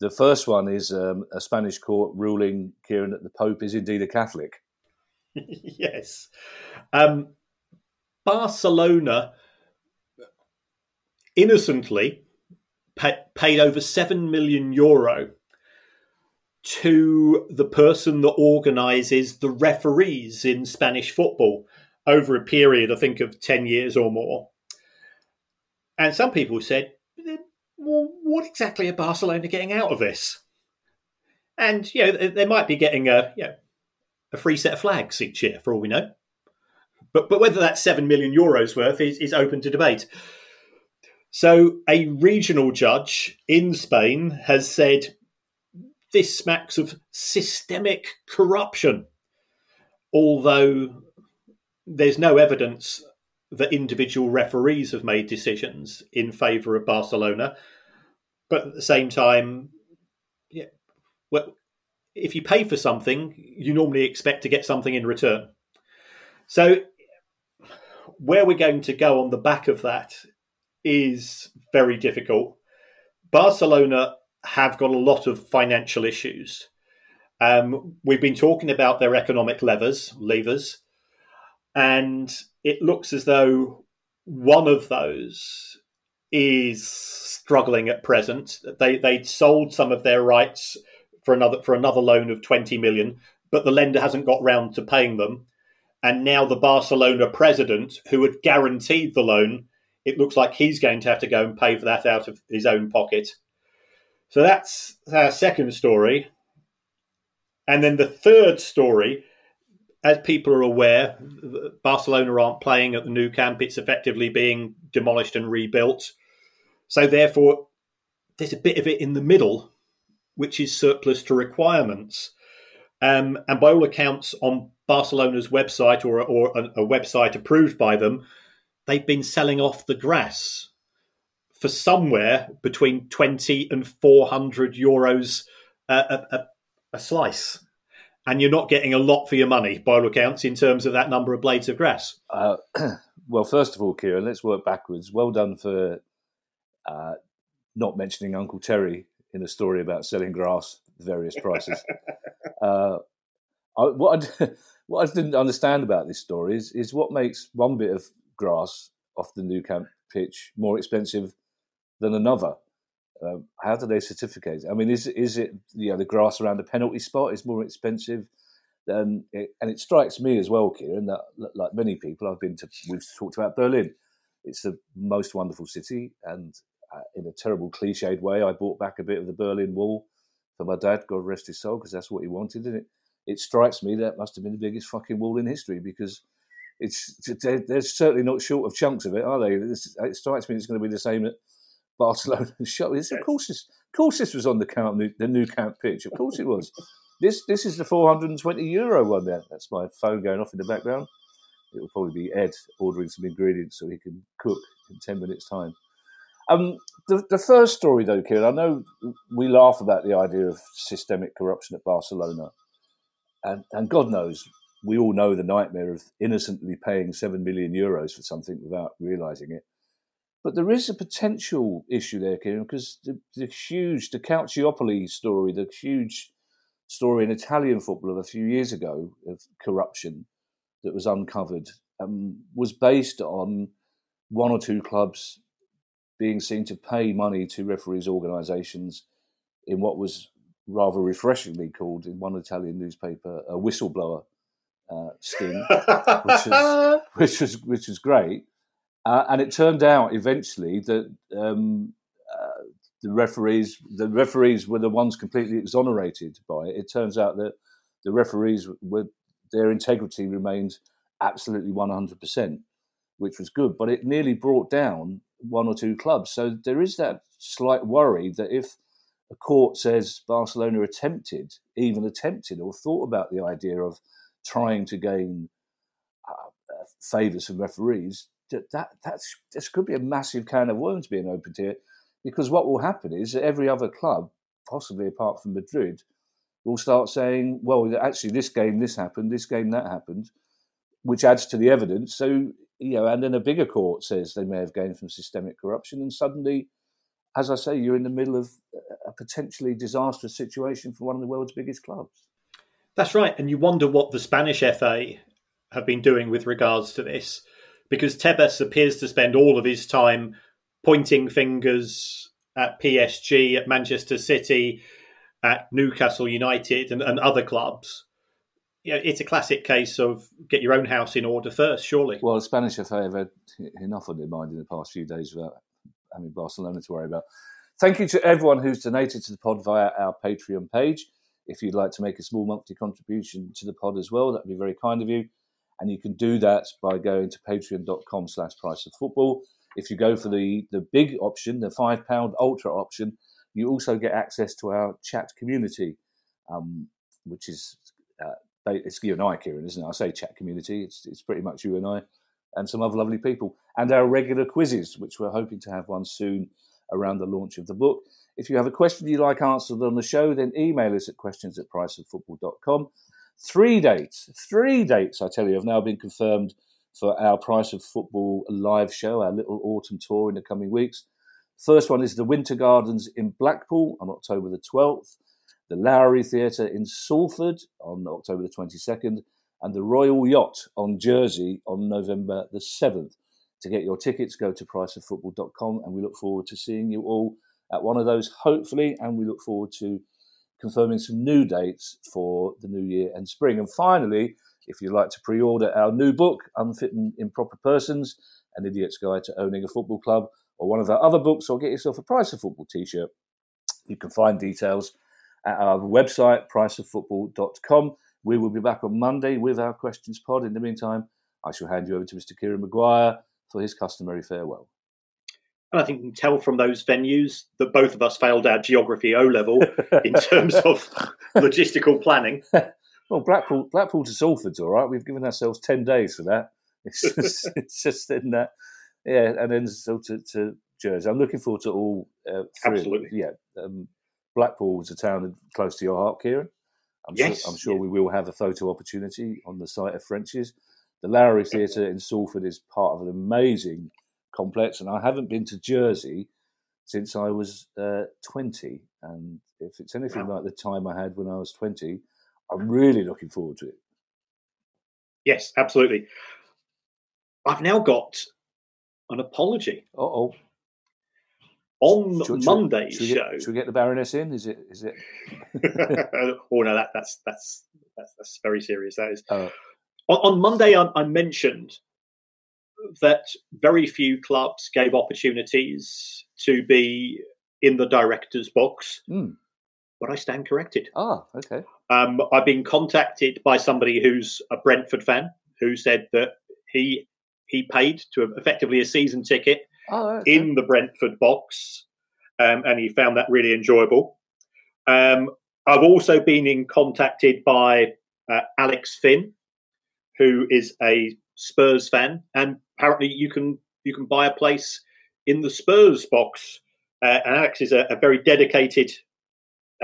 the first one is um, a Spanish court ruling, Kieran, that the Pope is indeed a Catholic. yes. Um, Barcelona innocently pa- paid over 7 million euro to the person that organises the referees in Spanish football over a period, I think, of 10 years or more. And some people said, well, what exactly are Barcelona getting out of this? And, you know, they- might be getting a, you know, a free set of flags each year, for all we know. But, but whether that's 7 million euros worth is, is open to debate. So, a regional judge in Spain has said this smacks of systemic corruption, although there's no evidence that individual referees have made decisions in favour of Barcelona. But at the same time, yeah, well, if you pay for something, you normally expect to get something in return. So, where we're going to go on the back of that is very difficult. Barcelona have got a lot of financial issues. Um, we've been talking about their economic levers, levers, and it looks as though one of those is struggling at present. They they'd sold some of their rights for another for another loan of twenty million, but the lender hasn't got round to paying them. And now the Barcelona president, who had guaranteed the loan, it looks like he's going to have to go and pay for that out of his own pocket. So that's our second story. And then the third story, as people are aware, Barcelona aren't playing at the Nou Camp. It's effectively being demolished and rebuilt. So therefore, there's a bit of it in the middle, which is surplus to requirements. Um, and by all accounts, on Barcelona's website or, or a, a website approved by them, they've been selling off the grass for somewhere between 20 and 400 euros a, a, a, slice. And you're not getting a lot for your money, by all accounts, in terms of that number of blades of grass. Uh, well, first of all, Kieran, let's work backwards. Well done for uh, not mentioning Uncle Terry in a story about selling grass at various prices. uh, I, what, I, what I didn't understand about this story is, is what makes one bit of grass off the Nou Camp pitch more expensive than another. Um, how do they certificate? I mean, is is it you know the grass around the penalty spot is more expensive than it, and it strikes me as well, Kieran, that like many people I've been to, we've talked about Berlin. It's the most wonderful city, and uh, in a terrible cliched way, I bought back a bit of the Berlin Wall for my dad, God rest his soul, because that's what he wanted. And it it strikes me that must have been the biggest fucking wall in history because it's they're, certainly not short of chunks of it, are they? It strikes me it's going to be the same Barcelona show. It's, of course, this, of course, this was on the camp, the Nou Camp pitch. Of course, it was. This this is the 420 euro one. There, that's my phone going off in the background. It will probably be Ed ordering some ingredients so he can cook in 10 minutes' time. Um, the, the first story, though, Kieran, I know we laugh about the idea of systemic corruption at Barcelona, and, and God knows we all know the nightmare of innocently paying seven million euros for something without realizing it. But there is a potential issue there, Kieran, because the, the huge, the Calciopoli story, the huge story in Italian football of a few years ago of corruption that was uncovered um, was based on one or two clubs being seen to pay money to referees' organisations in what was rather refreshingly called in one Italian newspaper a whistleblower uh, sting, which, was, which was which was great. Uh, and it turned out eventually that um, uh, the referees the referees were the ones completely exonerated by it. It turns out that the referees were their integrity remained absolutely one hundred percent, which was good. But it nearly brought down one or two clubs. So there is that slight worry that if a court says Barcelona attempted, even attempted, or thought about the idea of trying to gain uh, uh favours from referees, that, that that's this could be a massive can of worms being opened here, because what will happen is that every other club, possibly apart from Madrid, will start saying, "Well, actually, this game this happened, this game that happened," which adds to the evidence. So you know, and then a bigger court says they may have gained from systemic corruption, and suddenly, as I say, you're in the middle of a potentially disastrous situation for one of the world's biggest clubs. That's right, and you wonder what the Spanish FA have been doing with regards to this, because Tebas appears to spend all of his time pointing fingers at PSG, at Manchester City, at Newcastle United, and, and other clubs you know, it's a classic case of get your own house in order first, surely. Well, Spanish have had enough on their mind in the past few days without having Barcelona to worry about. Thank you to everyone who's donated to the pod via our Patreon page. If you'd like to make a small monthly contribution to the pod as well, that'd be very kind of you. And you can do that by going to patreon.com slash price of football. If you go for the, the big option, the £5 ultra option, you also get access to our chat community, um, which is uh, it's you and I, Kieran, isn't it? I say chat community. It's it's pretty much you and I, and some other lovely people, and our regular quizzes, which we're hoping to have one soon around the launch of the book. If you have a question you'd like answered on the show, then email us at questions at priceoffootball.com. Three dates, three dates, I tell you, have now been confirmed for our Price of Football live show, our little autumn tour in the coming weeks. First one is the Winter Gardens in Blackpool on October the 12th the Lowry Theatre in Salford on October the 22nd, and the Royal Yacht on Jersey on November the 7th. To get your tickets, go to priceoffootball.com, and we look forward to seeing you all at one of those, hopefully, and we look forward to confirming some new dates for the new year and spring. And finally, if you'd like to pre order our new book, Unfit and Improper Persons An Idiot's Guide to Owning a Football Club, or one of our other books, or get yourself a Price of Football t shirt, you can find details at our website, priceoffootball.com. We will be back on Monday with our questions pod. In the meantime, I shall hand you over to Mr. Kieran Maguire for his customary farewell. And I think you can tell from those venues that both of us failed our geography O level in terms of logistical planning. well, Blackpool, Blackpool to Salford's all right. We've given ourselves 10 days for that. It's just, it's just in that, yeah, and then so to, to Jersey. I'm looking forward to all uh, three. Absolutely. Yeah. Um, Blackpool is a town close to your heart, Kieran. I'm yes. Sure, I'm sure yeah. we will have a photo opportunity on the site of French's. The Lowry Theatre in Salford is part of an amazing complex, and I haven't been to Jersey since I was uh, 20. And if it's anything wow. like the time I had when I was 20, I'm really looking forward to it. Yes, absolutely. I've now got an apology. oh on should, Monday's should, show. Get, should we get the Baroness in? Is it? Is it? oh no, that, that's that's that's that's very serious. That is. Uh, on, on, Monday, I, I, mentioned that very few clubs gave opportunities to be in the director's box. Mm. But I stand corrected. Ah, okay. Um, I've been contacted by somebody who's a Brentford fan who said that he he paid to effectively a season ticket oh, okay. in the Brentford box, um, and he found that really enjoyable. Um, I've also been in contacted by uh, Alex Finn, who is a Spurs fan, and apparently you can you can buy a place in the Spurs box Uh, and Alex is a, a very dedicated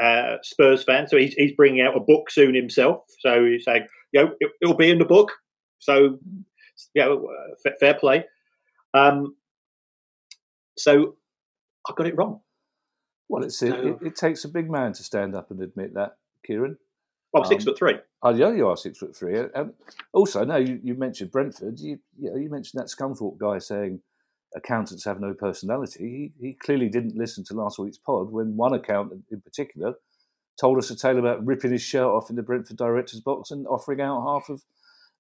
uh, Spurs fan, so he's, he's bringing out a book soon himself. So he's saying, you know, it, will be in the book. So, you know, uh, fair play. Um, so I got it wrong. Well, it's so, it, it, takes a big man to stand up and admit that, Kieran. Well, I'm six um, foot three. Oh, you are six foot three. And also, no, you, you mentioned Brentford. You, you, know, you mentioned that Scunthorpe guy saying accountants have no personality. He, he clearly didn't listen to last week's pod when one accountant in particular told us a tale about ripping his shirt off in the Brentford director's box and offering out half of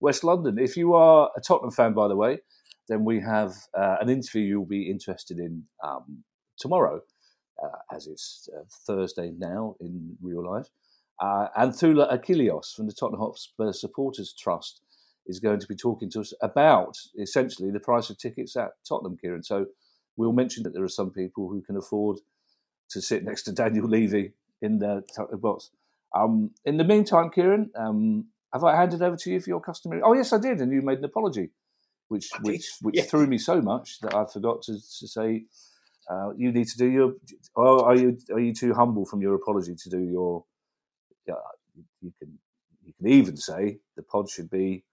West London. If you are a Tottenham fan, by the way, then we have uh, an interview you'll be interested in um, tomorrow, uh, as it's uh, Thursday now in real life. Uh, and Thula Achilleos from the Tottenham Hotspur Supporters Trust is going to be talking to us about essentially the price of tickets at Tottenham, Kieran. So we'll mention that there are some people who can afford to sit next to Daniel Levy in the Tottenham box. Um, in the meantime, Kieran, um, have I handed over to you for your customary? Oh yes, I did, and you made an apology, which which which yes. threw me so much that I forgot to, to say. Uh, you need to do your. Oh, are you are you too humble from your apology to do your you can you can even say the pod should be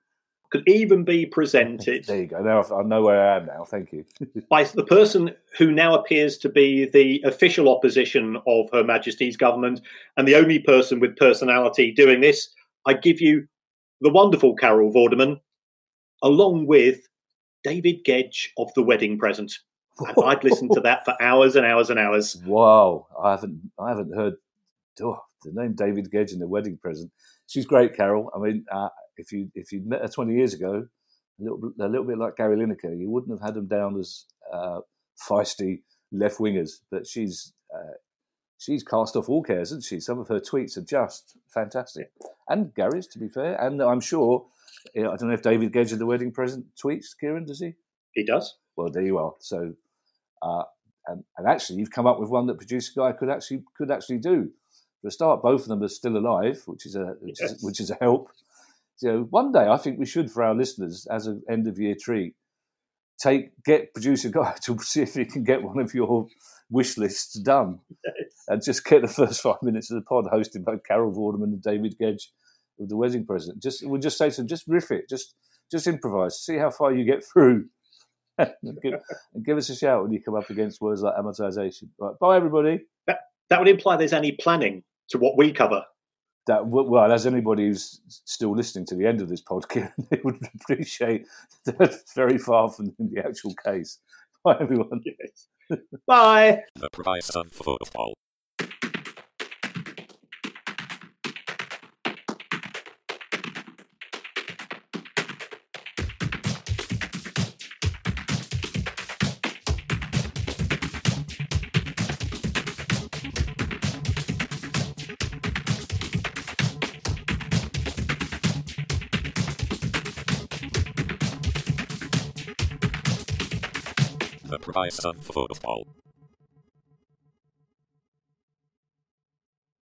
could even be presented. there you go. Now I know where I am now. Thank you. by the person who now appears to be the official opposition of Her Majesty's government and the only person with personality doing this. I give you the wonderful Carol Vorderman, along with David Gedge of The Wedding Present. And I'd listen to that for hours and hours and hours. Wow, I haven't, I haven't heard. Oh, the name David Gedge in the wedding present. She's great, Carol. I mean, uh, if you if you met her twenty years ago, a little a little bit like Gary Lineker, you wouldn't have had them down as uh, feisty left wingers. But she's uh, she's cast off all cares, isn't she? Some of her tweets are just fantastic, and Gary's, to be fair. And I'm sure I don't know if David Gedge in the wedding present tweets. Kieran, does he? He does. Well, there you are. So. Uh, and, and, actually, you've come up with one that producer guy could actually could actually do for a start, both of them are still alive, which is a which, yes. is, which is a help. So one day, I think we should, for our listeners, as an end of year treat, take get producer guy to see if he can get one of your wish lists done, yes. and just get the first five minutes of the pod hosted by Carol Vorderman and David Gedge of the wedding present. Just we'll just say to them, just riff it, just just improvise, see how far you get through. and, give, and give us a shout when you come up against words like amortization. Right, bye everybody. That, that would imply there's any planning to what we cover. That well, as anybody who's still listening to the end of this podcast, they would appreciate that very far from the actual case. Bye, everyone. Yes. Bye. The price of football. Price of football.